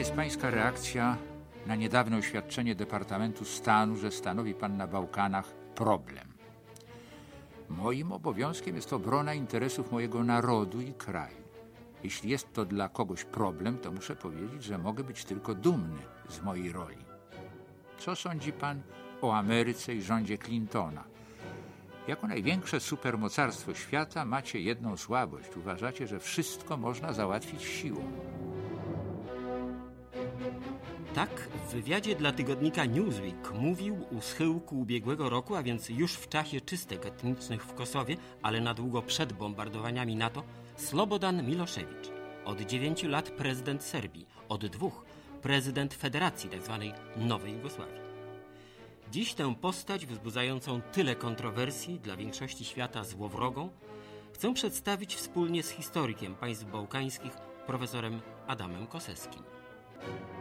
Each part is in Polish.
jest Pańska reakcja na niedawne oświadczenie Departamentu Stanu, że stanowi Pan na Bałkanach problem? Moim obowiązkiem jest obrona interesów mojego narodu i kraju. Jeśli jest to dla kogoś problem, to muszę powiedzieć, że mogę być tylko dumny z mojej roli. Co sądzi Pan o Ameryce i rządzie Clintona? Jako największe supermocarstwo świata macie jedną słabość. Uważacie, że wszystko można załatwić siłą. Tak w wywiadzie dla tygodnika Newsweek mówił u schyłku ubiegłego roku, a więc już w czasie czystek etnicznych w Kosowie, ale na długo przed bombardowaniami NATO, Slobodan Milošević. Od dziewięciu lat prezydent Serbii, od dwóch prezydent Federacji tzw. Nowej Jugosławii. Dziś tę postać wzbudzającą tyle kontrowersji dla większości świata złowrogą chcę przedstawić wspólnie z historykiem państw bałkańskich profesorem Adamem Koseskim.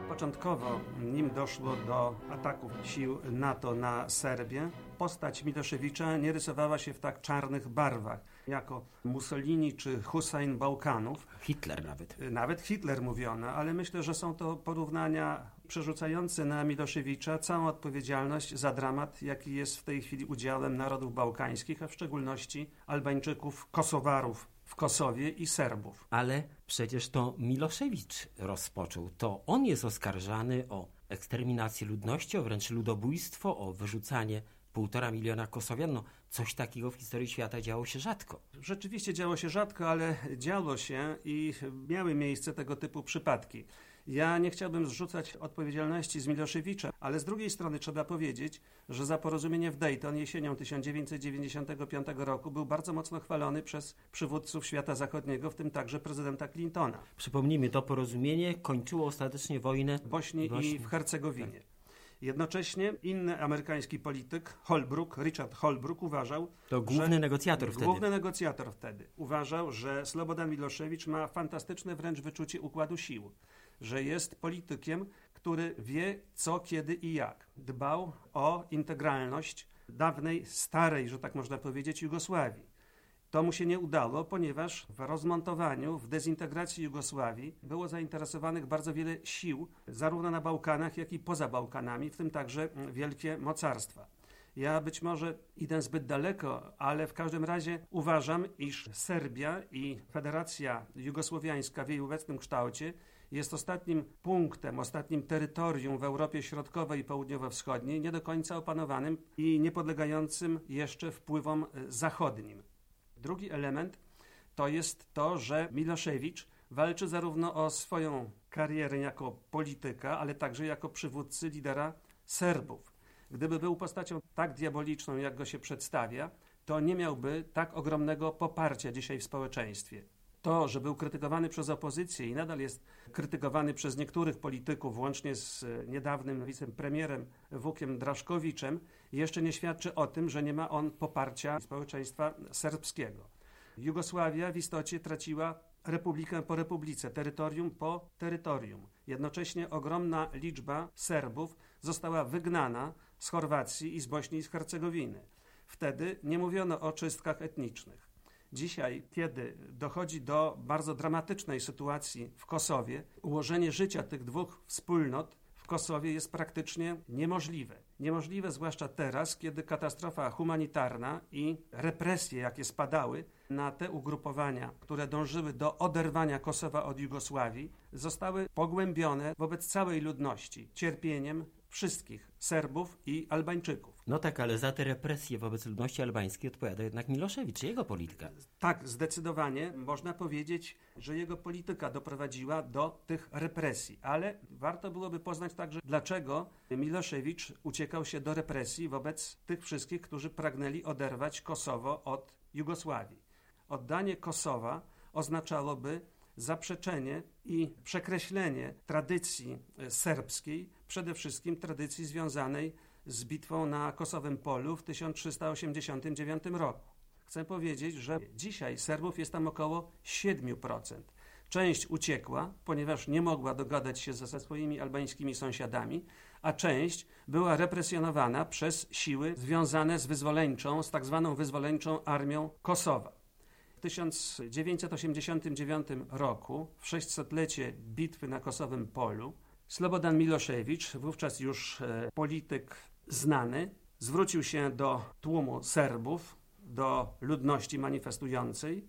Początkowo, nim doszło do ataków sił NATO na Serbię, postać Miloszewicza nie rysowała się w tak czarnych barwach, jako Mussolini czy Hussein Bałkanów. Hitler nawet. Nawet Hitler mówiono, ale myślę, że są to porównania przerzucające na Miloszewicza całą odpowiedzialność za dramat, jaki jest w tej chwili udziałem narodów bałkańskich, a w szczególności Albańczyków, Kosowarów w Kosowie i Serbów. Ale przecież to Miloszewicz rozpoczął. To on jest oskarżany o eksterminację ludności, o wręcz ludobójstwo, o wyrzucanie półtora miliona Kosowian. No, coś takiego w historii świata działo się rzadko. Rzeczywiście działo się rzadko, ale działo się i miały miejsce tego typu przypadki. Ja nie chciałbym zrzucać odpowiedzialności z Miloszewicza, ale z drugiej strony trzeba powiedzieć, że za porozumienie w Dayton jesienią 1995 roku był bardzo mocno chwalony przez przywódców świata zachodniego, w tym także prezydenta Clintona. Przypomnijmy, to porozumienie kończyło ostatecznie wojnę w Bośni i w Hercegowinie. Jednocześnie inny amerykański polityk, Holbrook, Richard Holbrook uważał, to główny że, negocjator wtedy. Główny negocjator wtedy uważał, że Slobodan Miloszewicz ma fantastyczne wręcz wyczucie układu sił, że jest politykiem, który wie co, kiedy i jak. Dbał o integralność dawnej, starej, że tak można powiedzieć, Jugosławii. To mu się nie udało, ponieważ w rozmontowaniu, w dezintegracji Jugosławii było zainteresowanych bardzo wiele sił, zarówno na Bałkanach, jak i poza Bałkanami, w tym także wielkie mocarstwa. Ja być może idę zbyt daleko, ale w każdym razie uważam, iż Serbia i Federacja Jugosłowiańska w jej obecnym kształcie jest ostatnim punktem, ostatnim terytorium w Europie Środkowej i Południowo-Wschodniej, nie do końca opanowanym i niepodlegającym jeszcze wpływom zachodnim. Drugi element to jest to, że Miloszewicz walczy zarówno o swoją karierę jako polityka, ale także jako przywódcy lidera Serbów. Gdyby był postacią tak diaboliczną, jak go się przedstawia, to nie miałby tak ogromnego poparcia dzisiaj w społeczeństwie. To, że był krytykowany przez opozycję i nadal jest krytykowany przez niektórych polityków, włącznie z niedawnym wicepremierem Wukiem Draszkowiczem, jeszcze nie świadczy o tym, że nie ma on poparcia społeczeństwa serbskiego. Jugosławia w istocie traciła republikę po republice, terytorium po terytorium. Jednocześnie ogromna liczba Serbów została wygnana z Chorwacji i z Bośni i z Hercegowiny. Wtedy nie mówiono o czystkach etnicznych. Dzisiaj, kiedy dochodzi do bardzo dramatycznej sytuacji w Kosowie, ułożenie życia tych dwóch wspólnot w Kosowie jest praktycznie niemożliwe. Niemożliwe zwłaszcza teraz, kiedy katastrofa humanitarna i represje, jakie spadały na te ugrupowania, które dążyły do oderwania Kosowa od Jugosławii, zostały pogłębione wobec całej ludności cierpieniem wszystkich Serbów i Albańczyków. No tak, ale za te represje wobec ludności albańskiej odpowiada jednak Miloszewicz, jego polityka. Tak, zdecydowanie można powiedzieć, że jego polityka doprowadziła do tych represji, ale warto byłoby poznać także, dlaczego Miloszewicz uciekał się do represji wobec tych wszystkich, którzy pragnęli oderwać Kosowo od Jugosławii. Oddanie Kosowa oznaczałoby zaprzeczenie i przekreślenie tradycji serbskiej, przede wszystkim tradycji związanej z bitwą na Kosowym Polu w 1389 roku. Chcę powiedzieć, że dzisiaj Serbów jest tam około 7%. Część uciekła, ponieważ nie mogła dogadać się ze swoimi albańskimi sąsiadami, a część była represjonowana przez siły związane z wyzwoleńczą, z tak zwaną wyzwoleńczą armią Kosowa. W 1989 roku, w 600-lecie bitwy na Kosowym Polu, Slobodan Miloszewicz, wówczas już e, polityk znany, zwrócił się do tłumu Serbów, do ludności manifestującej,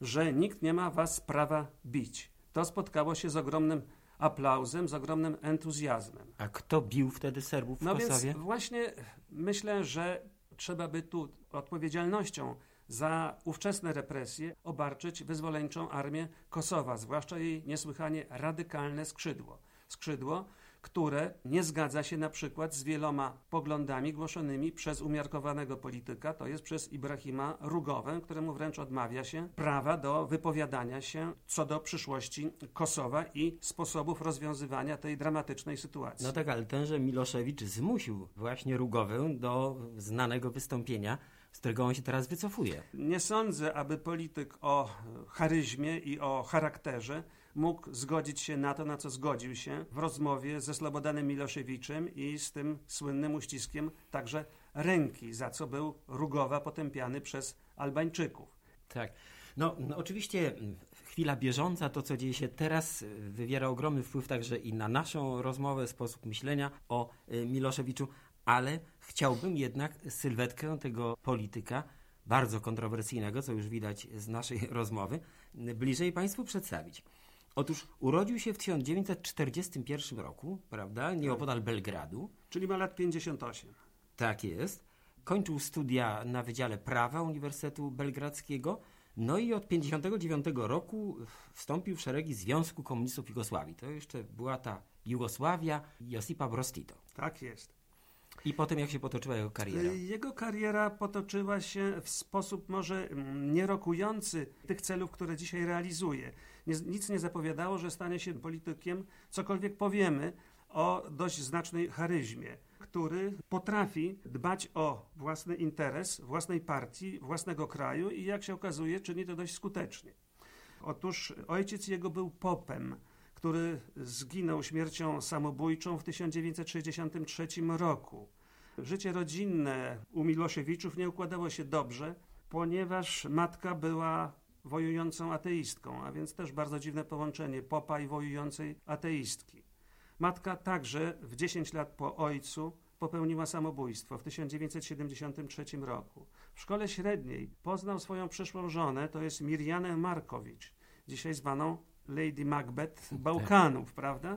że nikt nie ma was prawa bić. To spotkało się z ogromnym aplauzem, z ogromnym entuzjazmem. A kto bił wtedy Serbów w No Kosowie? więc właśnie myślę, że trzeba by tu odpowiedzialnością za ówczesne represje obarczyć wyzwoleńczą armię Kosowa, zwłaszcza jej niesłychanie radykalne skrzydło. Skrzydło, które nie zgadza się na przykład z wieloma poglądami głoszonymi przez umiarkowanego polityka, to jest przez Ibrahima Rugowę, któremu wręcz odmawia się prawa do wypowiadania się co do przyszłości Kosowa i sposobów rozwiązywania tej dramatycznej sytuacji. No tak, ale tenże Miloszewicz zmusił właśnie Rugowę do znanego wystąpienia, z którego on się teraz wycofuje. Nie sądzę, aby polityk o charyzmie i o charakterze mógł zgodzić się na to, na co zgodził się w rozmowie ze Slobodanem Miloszewiczem i z tym słynnym uściskiem także ręki, za co był Rugowa potępiany przez Albańczyków. Tak. No, no oczywiście chwila bieżąca, to co dzieje się teraz, wywiera ogromny wpływ także i na naszą rozmowę, sposób myślenia o y, Miloszewiczu, ale chciałbym jednak sylwetkę tego polityka, bardzo kontrowersyjnego, co już widać z naszej rozmowy, bliżej Państwu przedstawić. Otóż urodził się w 1941 roku, prawda, nieopodal Belgradu. Czyli ma lat 58. Tak jest. Kończył studia na Wydziale Prawa Uniwersytetu Belgradzkiego. No i od 1959 roku wstąpił w szeregi Związku Komunistów Jugosławii. To jeszcze była ta Jugosławia Josipa Broz Tito. Tak jest. I potem jak się potoczyła jego kariera? Jego kariera potoczyła się w sposób może mm, nierokujący tych celów, które dzisiaj realizuje. Nic nie zapowiadało, że stanie się politykiem, cokolwiek powiemy o dość znacznej charyzmie, który potrafi dbać o własny interes własnej partii, własnego kraju i jak się okazuje, czyni to dość skutecznie. Otóż ojciec jego był popem, który zginął śmiercią samobójczą w 1963 roku. Życie rodzinne u Miloszewiczów nie układało się dobrze, ponieważ matka była wojującą ateistką, a więc też bardzo dziwne połączenie popa i wojującej ateistki. Matka także w 10 lat po ojcu popełniła samobójstwo w 1973 roku. W szkole średniej poznał swoją przyszłą żonę, to jest Mirjanę Markowicz, dzisiaj zwaną Lady Macbeth Bałkanów, prawda?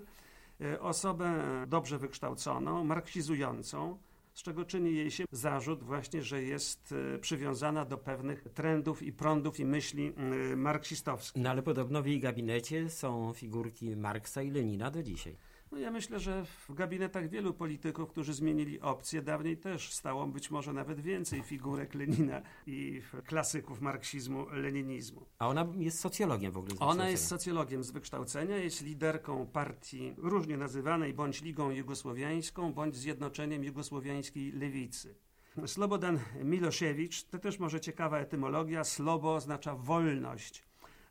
E, Osobę dobrze wykształconą, marksizującą, z czego czyni jej się zarzut właśnie, że jest e, przywiązana do pewnych trendów i prądów i myśli marksistowskich. No ale podobno w jej gabinecie są figurki Marksa i Lenina do dzisiaj. No ja myślę, że w gabinetach wielu polityków, którzy zmienili opcję, dawniej też stało być może nawet więcej figurek Lenina i klasyków marksizmu, leninizmu. A ona jest socjologiem w ogóle. z Ona jest socjologiem z wykształcenia, jest liderką partii różnie nazywanej bądź Ligą Jugosłowiańską, bądź Zjednoczeniem Jugosłowiańskiej Lewicy. Slobodan Miloszewicz, to też może ciekawa etymologia, slobo oznacza wolność,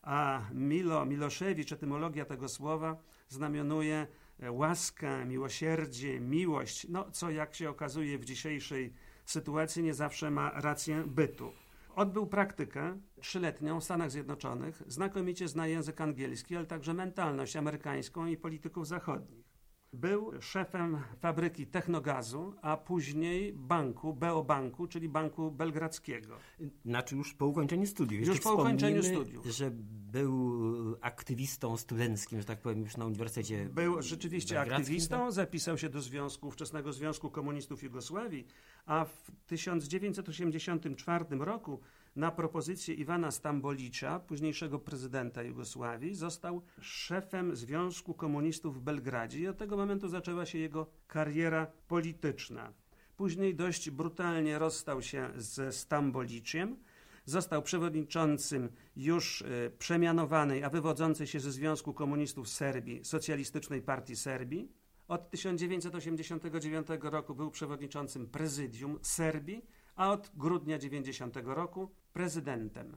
a Milo, Miloszewicz, etymologia tego słowa znamionuje łaskę, miłosierdzie, miłość, no co jak się okazuje w dzisiejszej sytuacji nie zawsze ma rację bytu. Odbył praktykę trzyletnią w Stanach Zjednoczonych, znakomicie zna język angielski, ale także mentalność amerykańską i polityków zachodnich. Był szefem fabryki Technogazu, a później banku, BO Banku, czyli Banku Belgradzkiego. Znaczy już po ukończeniu studiów. Już po ukończeniu studiów. że był aktywistą studenckim, że tak powiem, już na Uniwersytecie Był rzeczywiście aktywistą, tak? zapisał się do związku, ówczesnego Związku Komunistów Jugosławii, a w 1984 roku na propozycję Iwana Stambolicza, późniejszego prezydenta Jugosławii, został szefem Związku Komunistów w Belgradzie i od tego momentu zaczęła się jego kariera polityczna. Później dość brutalnie rozstał się ze Stamboliciem, Został przewodniczącym już e, przemianowanej, a wywodzącej się ze Związku Komunistów Serbii, Socjalistycznej Partii Serbii. Od 1989 roku był przewodniczącym prezydium Serbii, a od grudnia 90 roku prezydentem.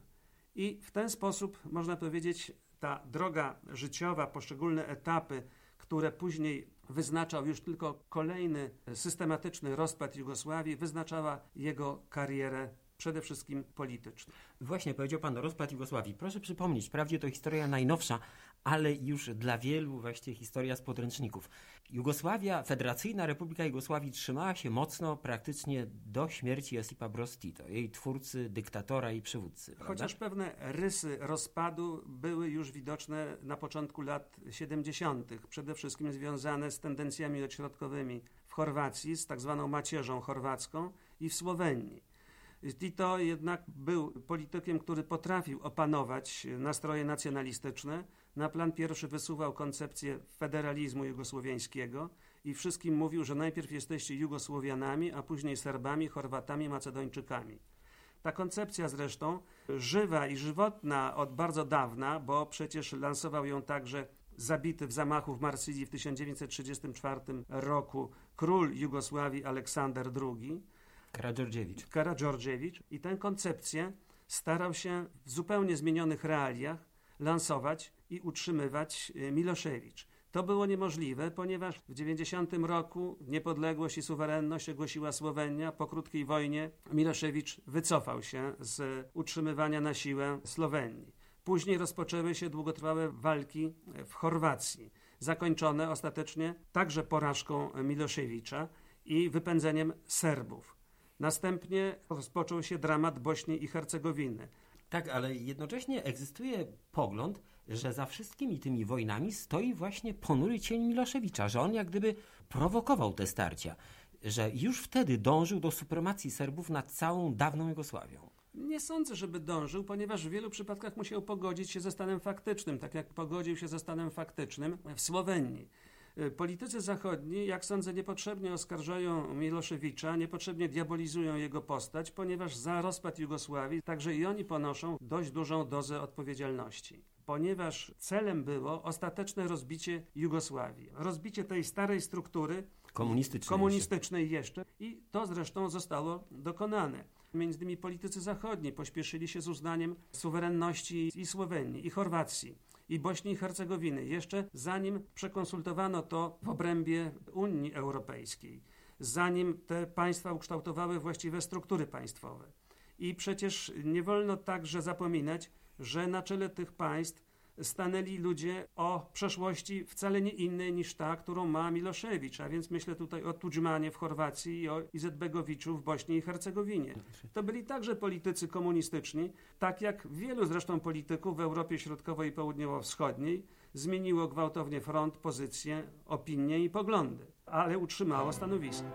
I w ten sposób, można powiedzieć, ta droga życiowa, poszczególne etapy, które później wyznaczał już tylko kolejny systematyczny rozpad Jugosławii, wyznaczała jego karierę przede wszystkim polityczną. Właśnie powiedział pan o rozpad Jugosławii. Proszę przypomnieć, wprawdzie to historia najnowsza, ale już dla wielu właśnie historia z podręczników. Jugosławia, Federacyjna Republika Jugosławii trzymała się mocno praktycznie do śmierci Josipa Broz Tito, jej twórcy, dyktatora i przywódcy. Prawda? Chociaż pewne rysy rozpadu były już widoczne na początku lat 70., przede wszystkim związane z tendencjami odśrodkowymi w Chorwacji, z tak zwaną macierzą chorwacką i w Słowenii. Tito jednak był politykiem, który potrafił opanować nastroje nacjonalistyczne. Na plan pierwszy wysuwał koncepcję federalizmu jugosłowiańskiego i wszystkim mówił, że najpierw jesteście Jugosłowianami, a później Serbami, Chorwatami, Macedończykami. Ta koncepcja zresztą żywa i żywotna od bardzo dawna, bo przecież lansował ją także zabity w zamachu w Marsylii w 1934 roku król Jugosławii Aleksander II Karadżordziewicz. Karadżordziewicz i tę koncepcję starał się w zupełnie zmienionych realiach lansować i utrzymywać y, Miloszewicz. To było niemożliwe, ponieważ w 90 roku niepodległość i suwerenność ogłosiła Słowenia. Po krótkiej wojnie Miloszewicz wycofał się z utrzymywania na siłę Słowenii. Później rozpoczęły się długotrwałe walki w Chorwacji, zakończone ostatecznie także porażką Miloszewicza i wypędzeniem Serbów. Następnie rozpoczął się dramat Bośni i Hercegowiny. Tak, ale jednocześnie egzystuje pogląd, że za wszystkimi tymi wojnami stoi właśnie ponury cień Miloszewicza, że on jak gdyby prowokował te starcia, że już wtedy dążył do supremacji Serbów nad całą dawną Jugosławią. Nie sądzę, żeby dążył, ponieważ w wielu przypadkach musiał pogodzić się ze stanem faktycznym, tak jak pogodził się ze stanem faktycznym w Słowenii. Y, politycy zachodni, jak sądzę, niepotrzebnie oskarżają Miloszewicza, niepotrzebnie diabolizują jego postać, ponieważ za rozpad Jugosławii także i oni ponoszą dość dużą dozę odpowiedzialności. Ponieważ celem było ostateczne rozbicie Jugosławii, rozbicie tej starej struktury Komunistycznej. komunistycznej jeszcze i to zresztą zostało dokonane. Między innymi politycy zachodni pośpieszyli się z uznaniem suwerenności i Słowenii, i Chorwacji i Bośni i Hercegowiny, jeszcze zanim przekonsultowano to w obrębie Unii Europejskiej, zanim te państwa ukształtowały właściwe struktury państwowe. I przecież nie wolno także zapominać, że na czele tych państw stanęli ludzie o przeszłości wcale nie innej niż ta, którą ma Miloszewicz, a więc myślę tutaj o Tudżmanie w Chorwacji i o Izetbegowiczu w Bośni i Hercegowinie. To byli także politycy komunistyczni, tak jak wielu zresztą polityków w Europie Środkowej i Południowo-Wschodniej zmieniło gwałtownie front, pozycję, opinie i poglądy, ale utrzymało stanowisko.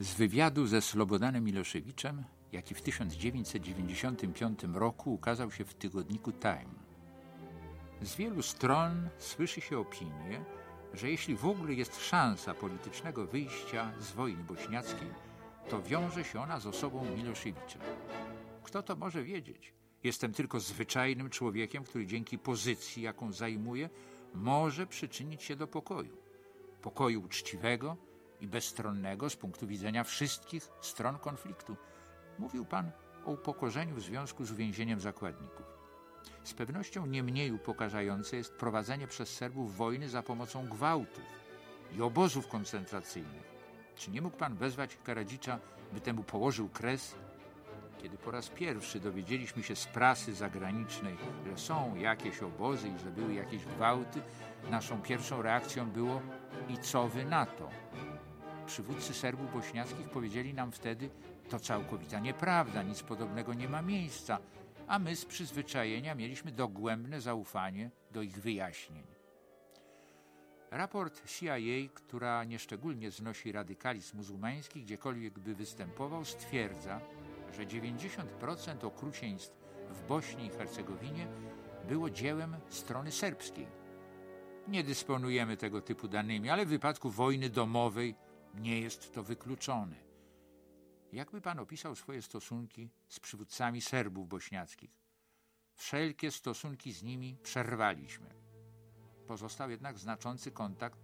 Z wywiadu ze Slobodanem Miloszewiczem jaki w 1995 roku ukazał się w tygodniku Time. Z wielu stron słyszy się opinie, że jeśli w ogóle jest szansa politycznego wyjścia z wojny bośniackiej, to wiąże się ona z osobą Miloszewicza. Kto to może wiedzieć? Jestem tylko zwyczajnym człowiekiem, który dzięki pozycji, jaką zajmuje, może przyczynić się do pokoju. Pokoju uczciwego i bezstronnego z punktu widzenia wszystkich stron konfliktu – Mówił pan o upokorzeniu w związku z uwięzieniem zakładników. Z pewnością nie mniej upokarzające jest prowadzenie przez Serbów wojny za pomocą gwałtów i obozów koncentracyjnych. Czy nie mógł pan wezwać Karadzicza, by temu położył kres? Kiedy po raz pierwszy dowiedzieliśmy się z prasy zagranicznej, że są jakieś obozy i że były jakieś gwałty, naszą pierwszą reakcją było i co wy na to? Przywódcy Serbów bośniackich powiedzieli nam wtedy, to całkowita nieprawda, nic podobnego nie ma miejsca, a my z przyzwyczajenia mieliśmy dogłębne zaufanie do ich wyjaśnień. Raport CIA, która nieszczególnie znosi radykalizm muzułmański, gdziekolwiek by występował, stwierdza, że 90% okrucieństw w Bośni i Hercegowinie było dziełem strony serbskiej. Nie dysponujemy tego typu danymi, ale w wypadku wojny domowej nie jest to wykluczone. Jakby pan opisał swoje stosunki z przywódcami Serbów bośniackich? Wszelkie stosunki z nimi przerwaliśmy. Pozostał jednak znaczący kontakt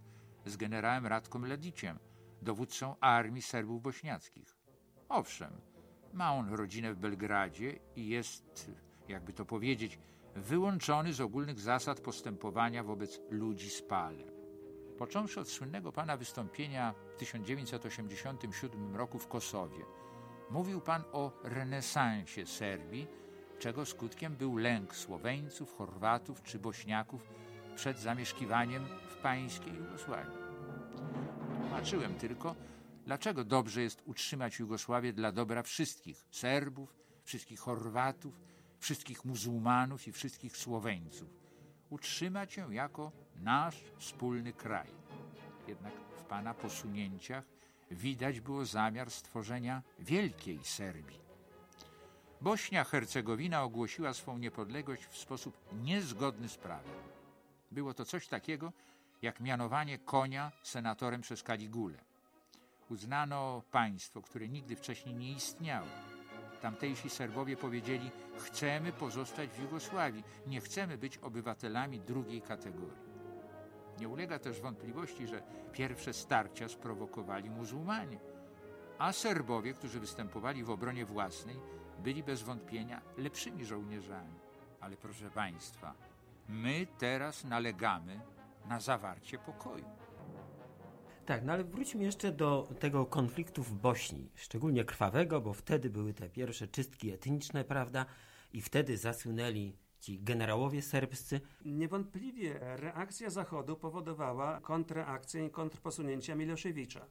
z generałem Radką Lediciem, dowódcą armii Serbów bośniackich. Owszem, ma on rodzinę w Belgradzie i jest, jakby to powiedzieć, wyłączony z ogólnych zasad postępowania wobec ludzi z Pale. Począwszy od słynnego pana wystąpienia w 1987 roku w Kosowie, Mówił pan o renesansie Serbii, czego skutkiem był lęk Słoweńców, Chorwatów czy Bośniaków przed zamieszkiwaniem w pańskiej Jugosławii. Tłumaczyłem tylko, dlaczego dobrze jest utrzymać Jugosławię dla dobra wszystkich Serbów, wszystkich Chorwatów, wszystkich muzułmanów i wszystkich Słoweńców. Utrzymać ją jako nasz wspólny kraj. Jednak w pana posunięciach widać było zamiar stworzenia wielkiej Serbii. Bośnia-Hercegowina ogłosiła swą niepodległość w sposób niezgodny z prawem. Było to coś takiego, jak mianowanie konia senatorem przez Kaligulę. Uznano państwo, które nigdy wcześniej nie istniało. Tamtejsi Serbowie powiedzieli: Chcemy pozostać w Jugosławii, nie chcemy być obywatelami drugiej kategorii. Nie ulega też wątpliwości, że pierwsze starcia sprowokowali muzułmanie, a Serbowie, którzy występowali w obronie własnej, byli bez wątpienia lepszymi żołnierzami. Ale proszę Państwa, my teraz nalegamy na zawarcie pokoju. Tak, no ale wróćmy jeszcze do tego konfliktu w Bośni, szczególnie krwawego, bo wtedy były te pierwsze czystki etniczne, prawda? I wtedy zasłynęli ci generałowie serbscy. Niewątpliwie reakcja Zachodu powodowała kontrreakcję i kontrposunięcia Miloszewicza.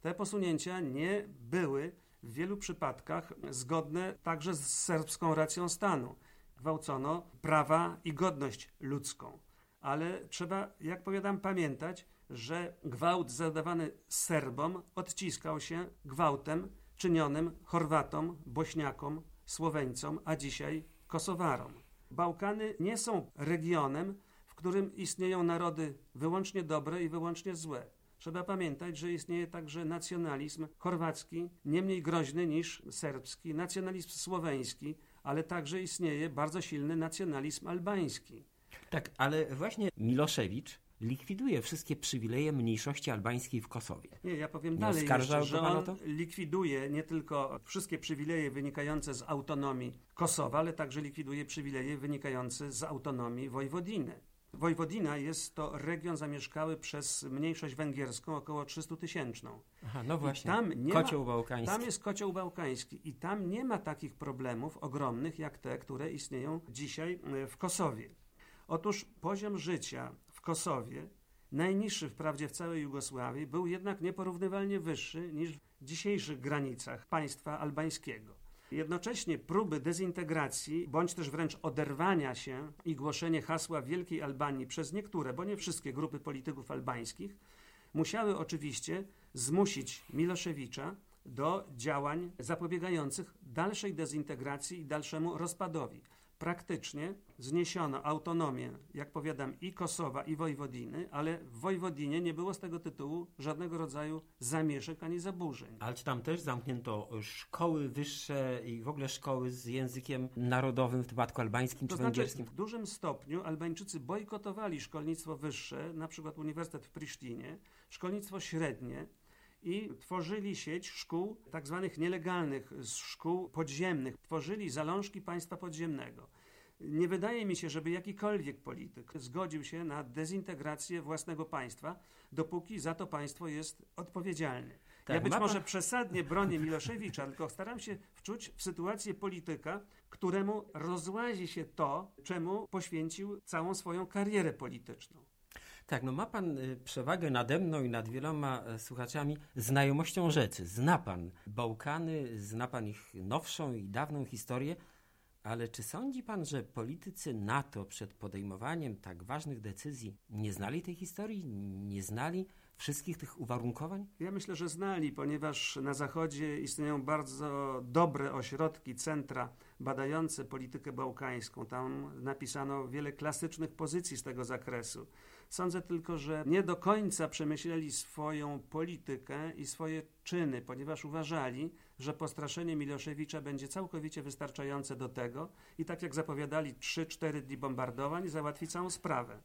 Te posunięcia nie były w wielu przypadkach zgodne także z serbską racją stanu. Gwałcono prawa i godność ludzką. Ale trzeba, jak powiadam, pamiętać, że gwałt zadawany Serbom odciskał się gwałtem czynionym Chorwatom, Bośniakom, Słoweńcom, a dzisiaj Kosowarom. Bałkany nie są regionem, w którym istnieją narody wyłącznie dobre i wyłącznie złe. Trzeba pamiętać, że istnieje także nacjonalizm chorwacki, nie mniej groźny niż serbski, nacjonalizm słoweński, ale także istnieje bardzo silny nacjonalizm albański. Tak, ale właśnie Miloszewicz likwiduje wszystkie przywileje mniejszości albańskiej w Kosowie. Nie, ja powiem nie dalej, jeszcze, że on likwiduje nie tylko wszystkie przywileje wynikające z autonomii Kosowa, ale także likwiduje przywileje wynikające z autonomii Wojwodiny. Wojwodina jest to region zamieszkały przez mniejszość węgierską około 300 tysięczną. Aha, no właśnie, tam nie kocioł bałkański. Tam jest kocioł bałkański i tam nie ma takich problemów ogromnych jak te, które istnieją dzisiaj e, w Kosowie. Otóż poziom życia Kosowie, najniższy wprawdzie w całej Jugosławii, był jednak nieporównywalnie wyższy niż w dzisiejszych granicach państwa albańskiego. Jednocześnie próby dezintegracji, bądź też wręcz oderwania się i głoszenie hasła Wielkiej Albanii przez niektóre, bo nie wszystkie grupy polityków albańskich, musiały oczywiście zmusić Miloszewicza do działań zapobiegających dalszej dezintegracji i dalszemu rozpadowi praktycznie zniesiono autonomię, jak powiadam, i Kosowa, i Wojwodiny, ale w Wojwodinie nie było z tego tytułu żadnego rodzaju zamieszek ani zaburzeń. Ale czy tam też zamknięto szkoły wyższe i w ogóle szkoły z językiem narodowym, w przypadku albańskim to czy znaczy, węgierskim? W dużym stopniu Albańczycy bojkotowali szkolnictwo wyższe, na przykład Uniwersytet w Prisztinie, szkolnictwo średnie, i tworzyli sieć szkół tak zwanych nielegalnych, szkół podziemnych. Tworzyli zalążki państwa podziemnego. Nie wydaje mi się, żeby jakikolwiek polityk zgodził się na dezintegrację własnego państwa, dopóki za to państwo jest odpowiedzialny. Tak, ja być może przesadnie bronię Miloszewicza, tylko staram się wczuć w sytuację polityka, któremu rozłazi się to, czemu poświęcił całą swoją karierę polityczną. Tak, no ma pan y, przewagę nade mną i nad wieloma e, słuchaczami znajomością rzeczy. Zna pan Bałkany, zna pan ich nowszą i dawną historię, ale czy sądzi pan, że politycy NATO przed podejmowaniem tak ważnych decyzji nie znali tej historii, nie znali wszystkich tych uwarunkowań? Ja myślę, że znali, ponieważ na Zachodzie istnieją bardzo dobre ośrodki, centra badające politykę bałkańską. Tam napisano wiele klasycznych pozycji z tego zakresu. Sądzę tylko, że nie do końca przemyśleli swoją politykę i swoje czyny, ponieważ uważali, że postraszenie Miloszewicza będzie całkowicie wystarczające do tego i tak jak zapowiadali 3-4 dni bombardowań załatwi całą sprawę.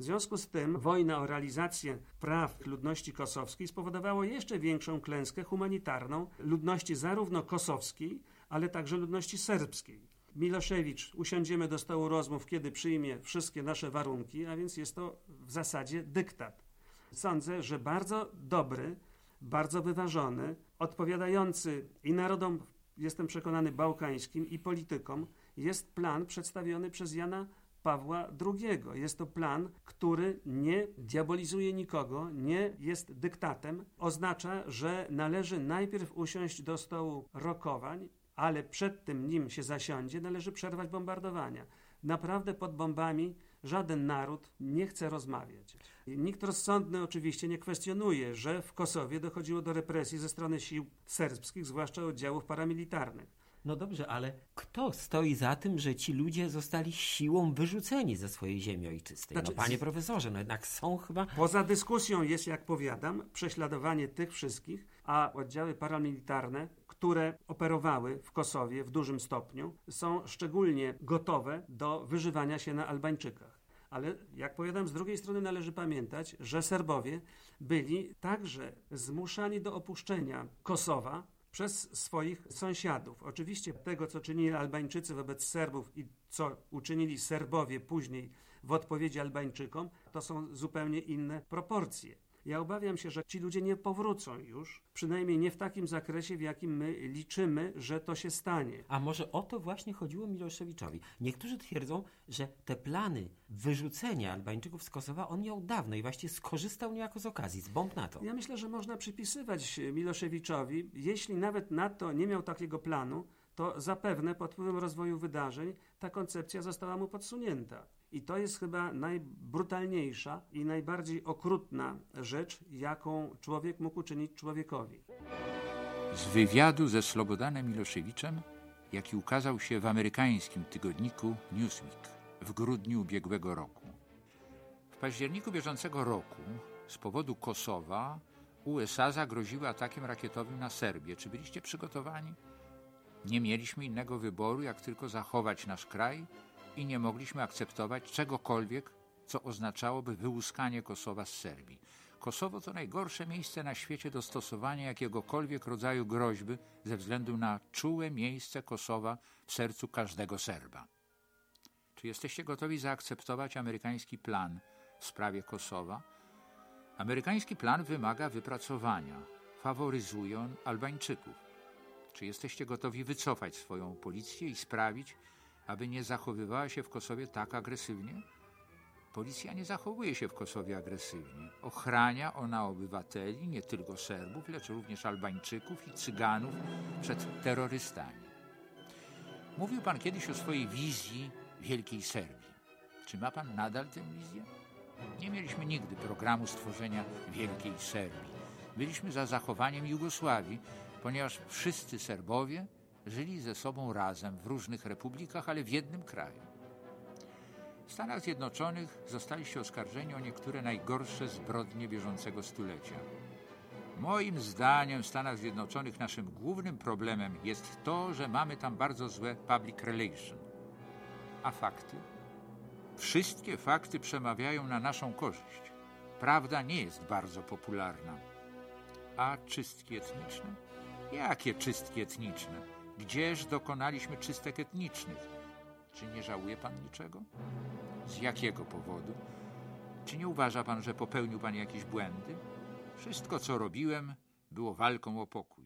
W związku z tym wojna o realizację praw ludności kosowskiej spowodowała jeszcze większą klęskę humanitarną ludności zarówno kosowskiej, ale także ludności serbskiej. Miloszewicz, usiądziemy do stołu rozmów, kiedy przyjmie wszystkie nasze warunki, a więc jest to w zasadzie dyktat. Sądzę, że bardzo dobry bardzo wyważony, odpowiadający i narodom, jestem przekonany, bałkańskim, i politykom, jest plan przedstawiony przez Jana Pawła II. Jest to plan, który nie diabolizuje nikogo, nie jest dyktatem. Oznacza, że należy najpierw usiąść do stołu rokowań, ale przed tym, nim się zasiądzie, należy przerwać bombardowania. Naprawdę pod bombami żaden naród nie chce rozmawiać. Nikt rozsądny oczywiście nie kwestionuje, że w Kosowie dochodziło do represji ze strony sił serbskich, zwłaszcza oddziałów paramilitarnych. No dobrze, ale kto stoi za tym, że ci ludzie zostali siłą wyrzuceni ze swojej ziemi ojczystej? Znaczy, no panie profesorze, no jednak są chyba... Poza dyskusją jest, jak powiadam, prześladowanie tych wszystkich, a oddziały paramilitarne, które operowały w Kosowie w dużym stopniu, są szczególnie gotowe do wyżywania się na Albańczykach. Ale jak powiadam, z drugiej strony należy pamiętać, że Serbowie byli także zmuszani do opuszczenia Kosowa przez swoich sąsiadów. Oczywiście tego, co czynili Albańczycy wobec Serbów i co uczynili Serbowie później w odpowiedzi Albańczykom, to są zupełnie inne proporcje. Ja obawiam się, że ci ludzie nie powrócą już, przynajmniej nie w takim zakresie, w jakim my liczymy, że to się stanie. A może o to właśnie chodziło Miloszewiczowi? Niektórzy twierdzą, że te plany wyrzucenia Albańczyków z Kosowa on miał dawno i właściwie skorzystał niejako z okazji, z bomb NATO. Ja myślę, że można przypisywać Miloszewiczowi, jeśli nawet NATO nie miał takiego planu, to zapewne pod wpływem rozwoju wydarzeń ta koncepcja została mu podsunięta. I to jest chyba najbrutalniejsza i najbardziej okrutna rzecz, jaką człowiek mógł uczynić człowiekowi. Z wywiadu ze Slobodanem Miloszewiczem, jaki ukazał się w amerykańskim tygodniku Newsweek w grudniu ubiegłego roku. W październiku bieżącego roku z powodu Kosowa USA zagroziły atakiem rakietowym na Serbię. Czy byliście przygotowani? Nie mieliśmy innego wyboru, jak tylko zachować nasz kraj i nie mogliśmy akceptować czegokolwiek, co oznaczałoby wyłuskanie Kosowa z Serbii. Kosowo to najgorsze miejsce na świecie do stosowania jakiegokolwiek rodzaju groźby ze względu na czułe miejsce Kosowa w sercu każdego Serba. Czy jesteście gotowi zaakceptować amerykański plan w sprawie Kosowa? Amerykański plan wymaga wypracowania. Faworyzuje on Albańczyków. Czy jesteście gotowi wycofać swoją policję i sprawić, aby nie zachowywała się w Kosowie tak agresywnie? Policja nie zachowuje się w Kosowie agresywnie. Ochrania ona obywateli, nie tylko Serbów, lecz również Albańczyków i Cyganów przed terrorystami. Mówił pan kiedyś o swojej wizji Wielkiej Serbii. Czy ma pan nadal tę wizję? Nie mieliśmy nigdy programu stworzenia Wielkiej Serbii. Byliśmy za zachowaniem Jugosławii, ponieważ wszyscy Serbowie żyli ze sobą razem w różnych republikach, ale w jednym kraju. W Stanach Zjednoczonych zostaliście oskarżeni o niektóre najgorsze zbrodnie bieżącego stulecia. Moim zdaniem w Stanach Zjednoczonych naszym głównym problemem jest to, że mamy tam bardzo złe public relation. A fakty? Wszystkie fakty przemawiają na naszą korzyść. Prawda nie jest bardzo popularna. A czystki etniczne? Jakie czystki etniczne? Gdzież dokonaliśmy czystek etnicznych? Czy nie żałuje pan niczego? Z jakiego powodu? Czy nie uważa pan, że popełnił pan jakieś błędy? Wszystko, co robiłem, było walką o pokój.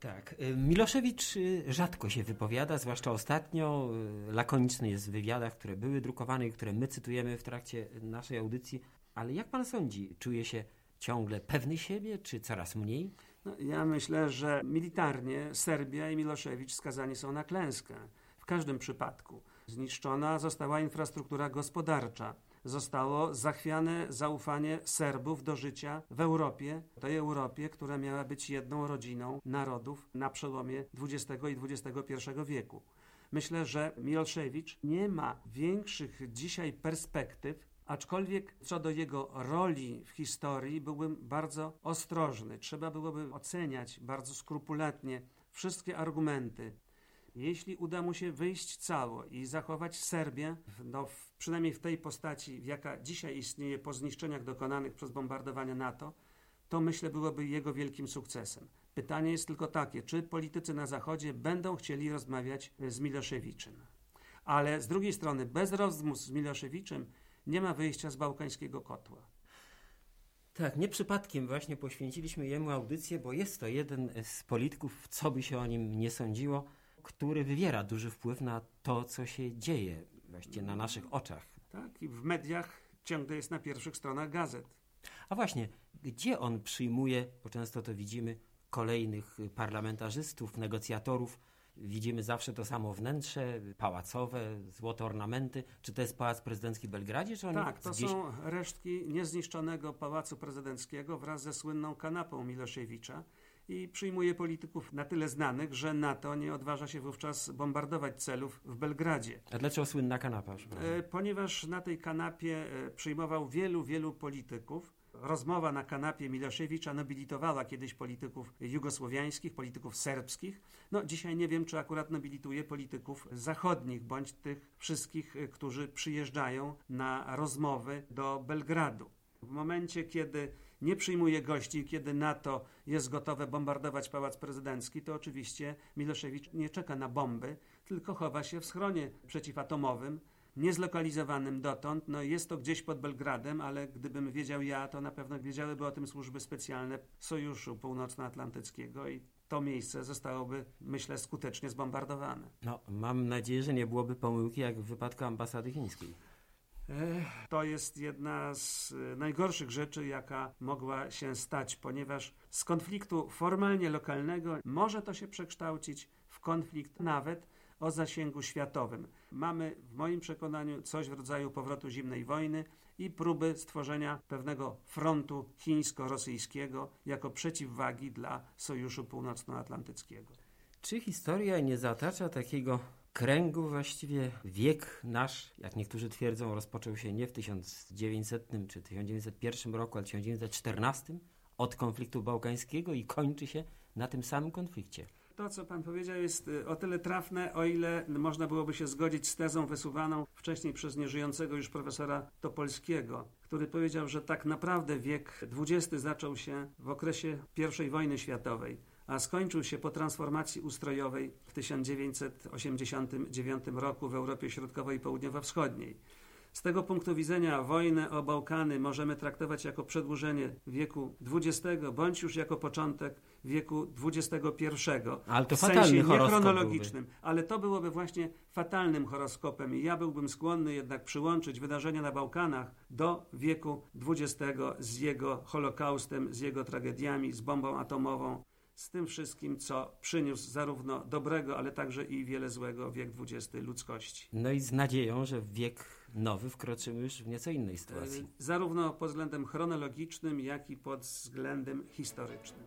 Tak. y, Miloszewicz y, rzadko się wypowiada, zwłaszcza ostatnio. y, Lakoniczny jest w wywiadach, które były drukowane i które my cytujemy w trakcie naszej audycji. Ale jak pan sądzi, czuje się ciągle pewny siebie, czy coraz mniej? No, ja myślę, że militarnie Serbia i Miloszewicz skazani są na klęskę. W każdym przypadku. Zniszczona została infrastruktura gospodarcza. Zostało zachwiane zaufanie Serbów do życia w Europie, tej Europie, która miała być jedną rodziną narodów na przełomie XX i XXI wieku. Myślę, że Miloszewicz nie ma większych dzisiaj perspektyw Aczkolwiek co do jego roli w historii byłbym bardzo ostrożny. Trzeba byłoby oceniać bardzo skrupulatnie wszystkie argumenty. Jeśli uda mu się wyjść cało i zachować Serbię, no, w, przynajmniej w tej postaci, jaka dzisiaj istnieje po zniszczeniach dokonanych przez bombardowanie NATO, to myślę byłoby jego wielkim sukcesem. Pytanie jest tylko takie, czy politycy na Zachodzie będą chcieli rozmawiać z Miloszewiczem. Ale z drugiej strony, bez rozmów z Miloszewiczem nie ma wyjścia z bałkańskiego kotła. Tak, nie przypadkiem właśnie poświęciliśmy jemu audycję, bo jest to jeden z polityków, co by się o nim nie sądziło, który wywiera duży wpływ na to, co się dzieje właściwie na naszych oczach. Tak, i w mediach ciągle jest na pierwszych stronach gazet. A właśnie, gdzie on przyjmuje, bo często to widzimy, kolejnych parlamentarzystów, negocjatorów, Widzimy zawsze to samo wnętrze, pałacowe, złote ornamenty. Czy to jest Pałac Prezydencki w Belgradzie? Czy tak, to gdzieś... są resztki niezniszczonego Pałacu Prezydenckiego wraz ze słynną kanapą Miloszewicza i przyjmuje polityków na tyle znanych, że NATO nie odważa się wówczas bombardować celów w Belgradzie. A dlaczego słynna kanapa? E, ponieważ na tej kanapie e, przyjmował wielu, wielu polityków, rozmowa na kanapie Miloszewicza nobilitowała kiedyś polityków jugosłowiańskich, polityków serbskich. No dzisiaj nie wiem, czy akurat nobilituje polityków zachodnich, bądź tych wszystkich, y, którzy przyjeżdżają na rozmowy do Belgradu. W momencie, kiedy nie przyjmuje gości, kiedy NATO jest gotowe bombardować pałac prezydencki, to oczywiście Miloszewicz nie czeka na bomby, tylko chowa się w schronie przeciwatomowym, niezlokalizowanym dotąd. No jest to gdzieś pod Belgradem, ale gdybym wiedział ja, to na pewno wiedziałyby o tym służby specjalne Sojuszu Północnoatlantyckiego i to miejsce zostałoby, myślę, skutecznie zbombardowane. No, mam nadzieję, że nie byłoby pomyłki jak w wypadku ambasady chińskiej. To jest jedna z e, najgorszych rzeczy, jaka mogła się stać, ponieważ z konfliktu formalnie lokalnego może to się przekształcić w konflikt nawet o zasięgu światowym. Mamy w moim przekonaniu coś w rodzaju powrotu zimnej wojny i próby stworzenia pewnego frontu chińsko-rosyjskiego jako przeciwwagi dla Sojuszu Północnoatlantyckiego. Czy historia nie zatacza takiego kręgu właściwie wiek nasz, jak niektórzy twierdzą, rozpoczął się nie w 1900 czy 1901 roku, ale w 1914 od konfliktu bałkańskiego i kończy się na tym samym konflikcie to, co pan powiedział, jest y, o tyle trafne, o ile można byłoby się zgodzić z tezą wysuwaną wcześniej przez nieżyjącego już profesora Topolskiego, który powiedział, że tak naprawdę wiek XX zaczął się w okresie I wojny światowej, a skończył się po transformacji ustrojowej w 1989 roku w Europie Środkowej i Południowo-Wschodniej. Z tego punktu widzenia wojnę o Bałkany możemy traktować jako przedłużenie wieku XX, bądź już jako początek wieku XXI. Ale to w sensie chronologicznym. Ale to byłoby właśnie fatalnym horoskopem i ja byłbym skłonny jednak przyłączyć wydarzenia na Bałkanach do wieku XX z jego Holokaustem, z jego tragediami, z bombą atomową z tym wszystkim, co przyniósł zarówno dobrego, ale także i wiele złego wiek XX ludzkości. No i z nadzieją, że wiek nowy wkroczymy już w nieco innej sytuacji. Zarówno pod względem chronologicznym, jak i pod względem historycznym.